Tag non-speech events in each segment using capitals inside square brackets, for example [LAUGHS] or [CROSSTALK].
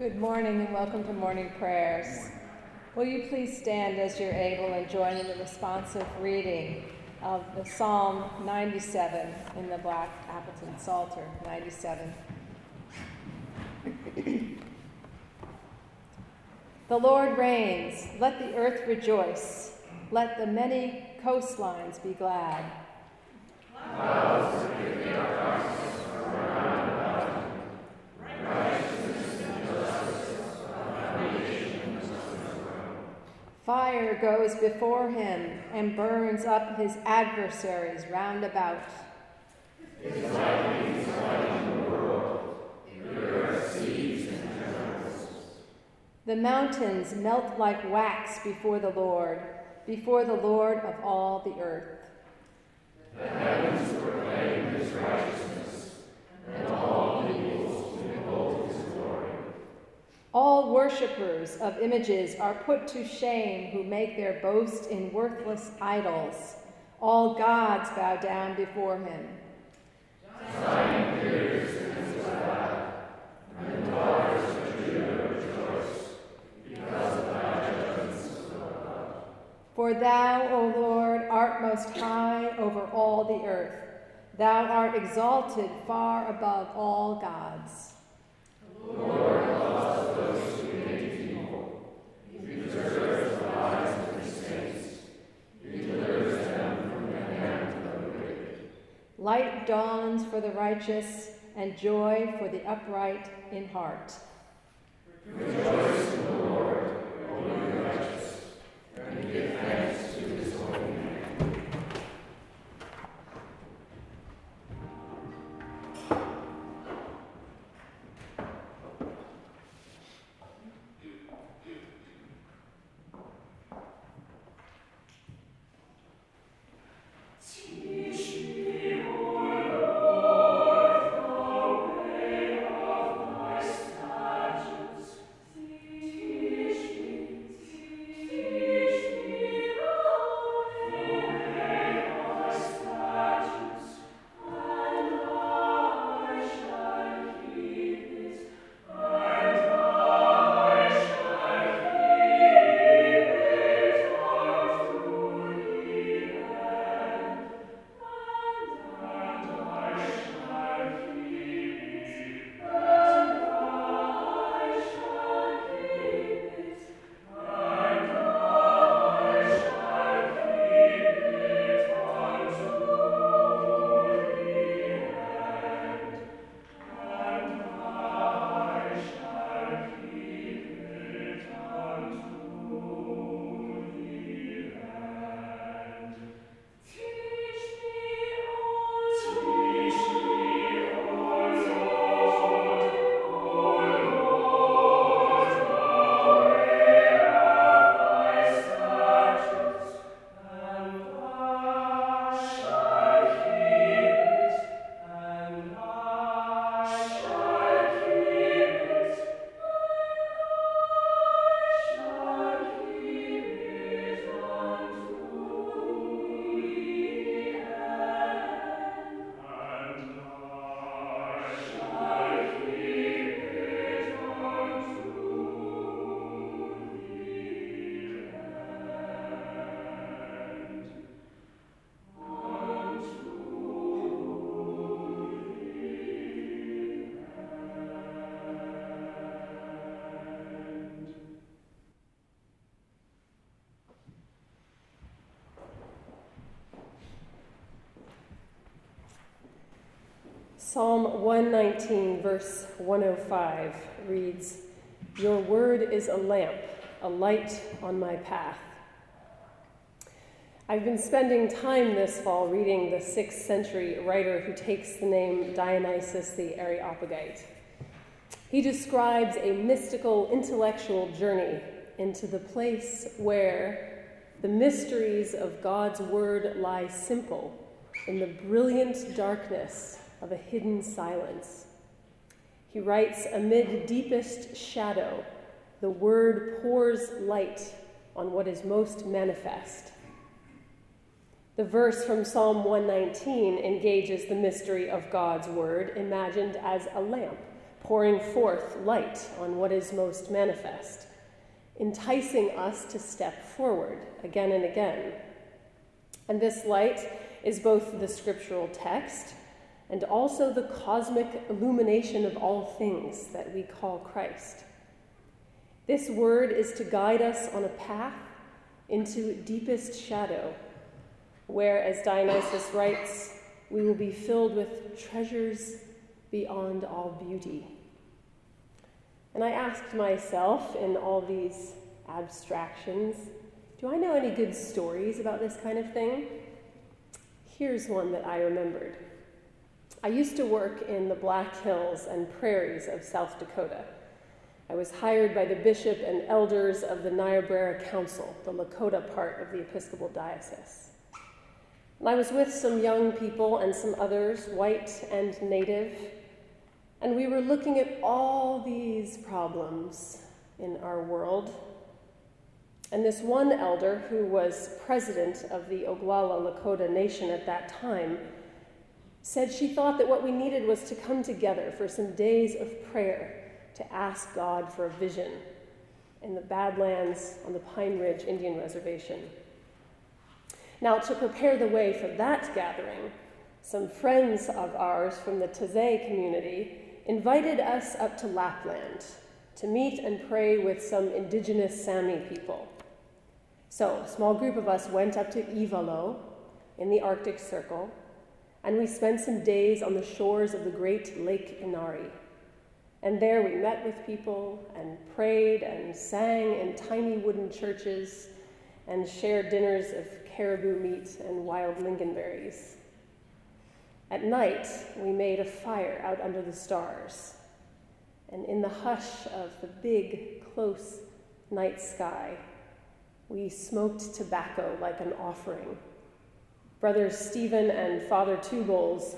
Good morning and welcome to morning prayers. Will you please stand as you're able and join in the responsive reading of the Psalm 97 in the Black Appleton Psalter 97. the Lord reigns, let the earth rejoice, let the many coastlines be glad. Fire goes before him and burns up his adversaries round about. The mountains melt like wax before the Lord, before the Lord of all the earth. The heavens proclaim his righteousness, and all All worshippers of images are put to shame who make their boast in worthless idols. All gods bow down before him. For thou, O Lord, art most high over all the earth. Thou art exalted far above all gods. Lord, Light dawns for the righteous, and joy for the upright in heart. Rejoice Psalm 119, verse 105 reads Your word is a lamp, a light on my path. I've been spending time this fall reading the 6th century writer who takes the name Dionysius the Areopagite. He describes a mystical intellectual journey into the place where the mysteries of God's word lie simple in the brilliant darkness of a hidden silence. He writes, Amid deepest shadow, the word pours light on what is most manifest. The verse from Psalm 119 engages the mystery of God's word, imagined as a lamp pouring forth light on what is most manifest, enticing us to step forward again and again. And this light is both the scriptural text and also the cosmic illumination of all things that we call Christ. This word is to guide us on a path into deepest shadow, where, as Dionysius writes, we will be filled with treasures beyond all beauty. And I asked myself in all these abstractions, do I know any good stories about this kind of thing? Here's one that I remembered. I used to work in the Black Hills and prairies of South Dakota. I was hired by the bishop and elders of the Niobrara Council, the Lakota part of the Episcopal Diocese. And I was with some young people and some others, white and native, and we were looking at all these problems in our world. And this one elder, who was president of the Oglala Lakota Nation at that time, said she thought that what we needed was to come together for some days of prayer to ask God for a vision in the Badlands on the Pine Ridge Indian Reservation. Now, to prepare the way for that gathering, some friends of ours from the Taizé community invited us up to Lapland to meet and pray with some indigenous Sami people. So, a small group of us went up to Ivalo in the Arctic Circle, and we spent some days on the shores of the great Lake Inari. And there we met with people and prayed and sang in tiny wooden churches and shared dinners of caribou meat and wild lingonberries. At night, we made a fire out under the stars. And in the hush of the big, close night sky, we smoked tobacco like an offering. Brothers Stephen and Father Two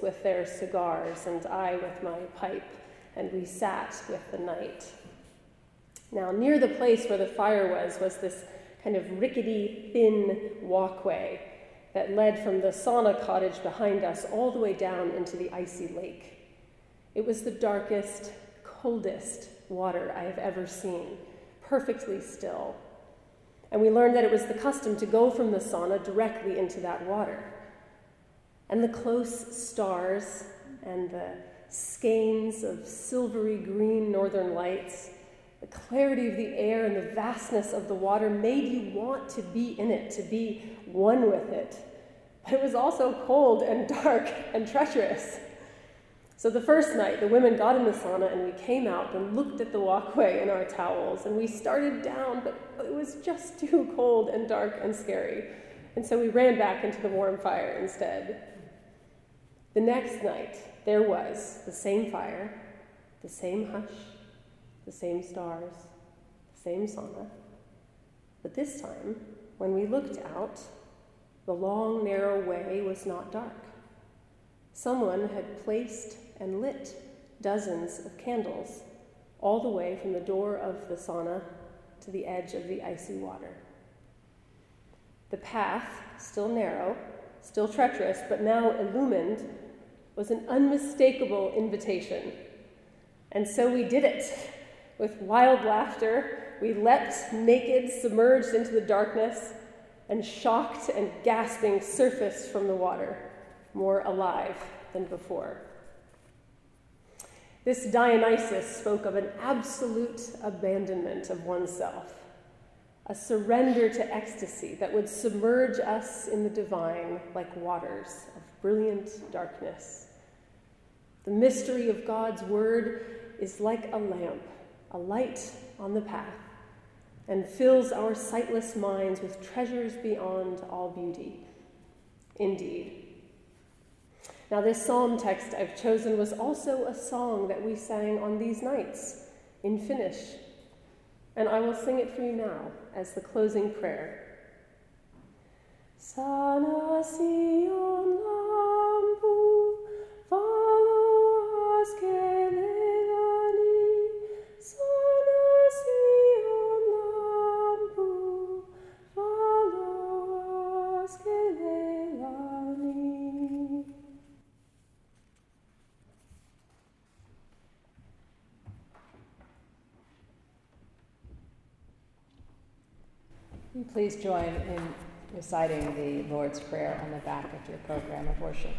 with their cigars, and I with my pipe, and we sat with the night. Now, near the place where the fire was, was this kind of rickety, thin walkway that led from the sauna cottage behind us all the way down into the icy lake. It was the darkest, coldest water I have ever seen, perfectly still. And we learned that it was the custom to go from the sauna directly into that water. And the close stars and the skeins of silvery green northern lights, the clarity of the air and the vastness of the water made you want to be in it, to be one with it. But it was also cold and dark and treacherous. So the first night, the women got in the sauna and we came out and looked at the walkway in our towels and we started down, but it was just [LAUGHS] too cold and dark and scary. And so we ran back into the warm fire instead. The next night, there was the same fire, the same hush, the same stars, the same sauna. But this time, when we looked out, the long, narrow way was not dark. Someone had placed and lit dozens of candles all the way from the door of the sauna to the edge of the icy water. The path, still narrow, still treacherous, but now illumined, was an unmistakable invitation. And so we did it. With wild laughter, we leapt naked, submerged into the darkness, and shocked and gasping surfaced from the water, more alive than before. This Dionysius spoke of an absolute abandonment of oneself, a surrender to ecstasy that would submerge us in the divine like waters of brilliant darkness. The mystery of God's word is like a lamp, a light on the path and fills our sightless minds with treasures beyond all beauty. Indeed. Now, this psalm text I've chosen was also a song that we sang on these nights in Finnish, and I will sing it for you now as the closing prayer. Sana Sion please join in reciting the Lord's Prayer on the back of your program of worship.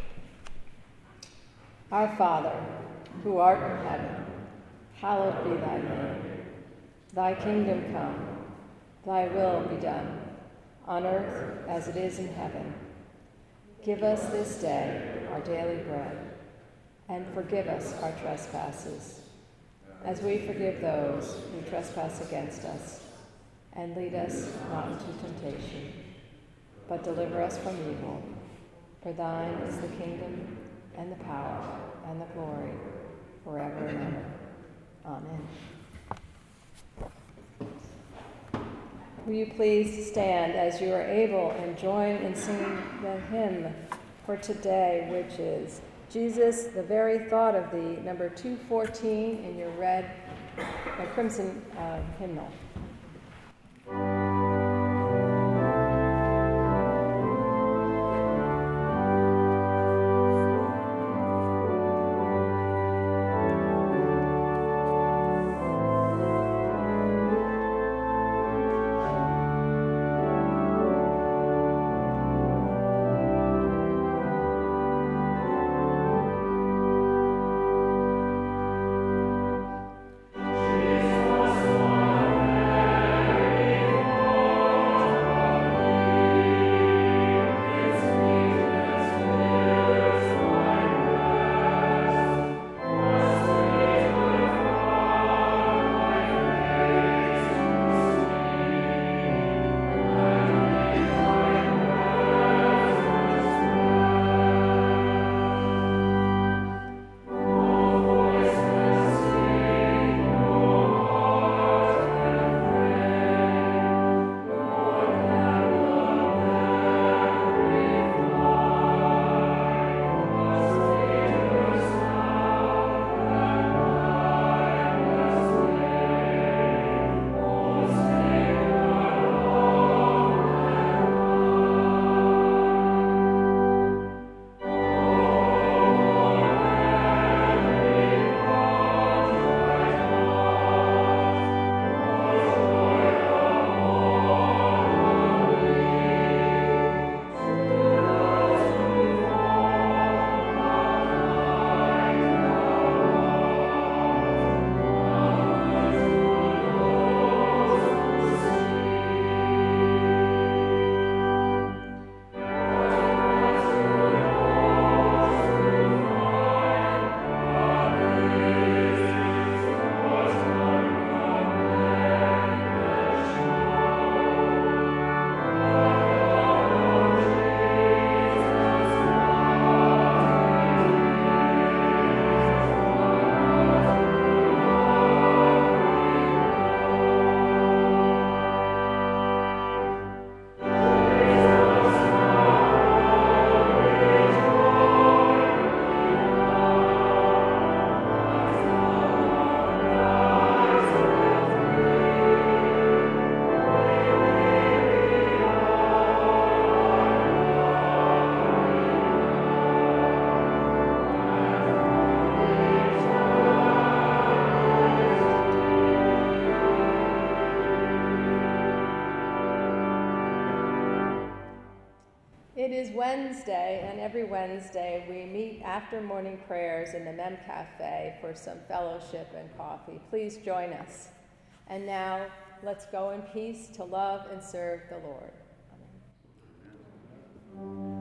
Our Father, who art in heaven, hallowed be thy name. Thy kingdom come, thy will be done, on earth as it is in heaven. Give us this day our daily bread, and forgive us our trespasses, as we forgive those who trespass against us. And lead us not into temptation, but deliver us from evil. For thine is the kingdom, and the power, and the glory, forever and ever. Amen. Will you please stand as you are able and join in singing the hymn for today, which is Jesus, the very thought of thee, number 214 in your red, uh, crimson uh, hymnal. Wednesday, and every Wednesday we meet after morning prayers in the Mem Cafe for some fellowship and coffee. Please join us. And now let's go in peace to love and serve the Lord. Amen.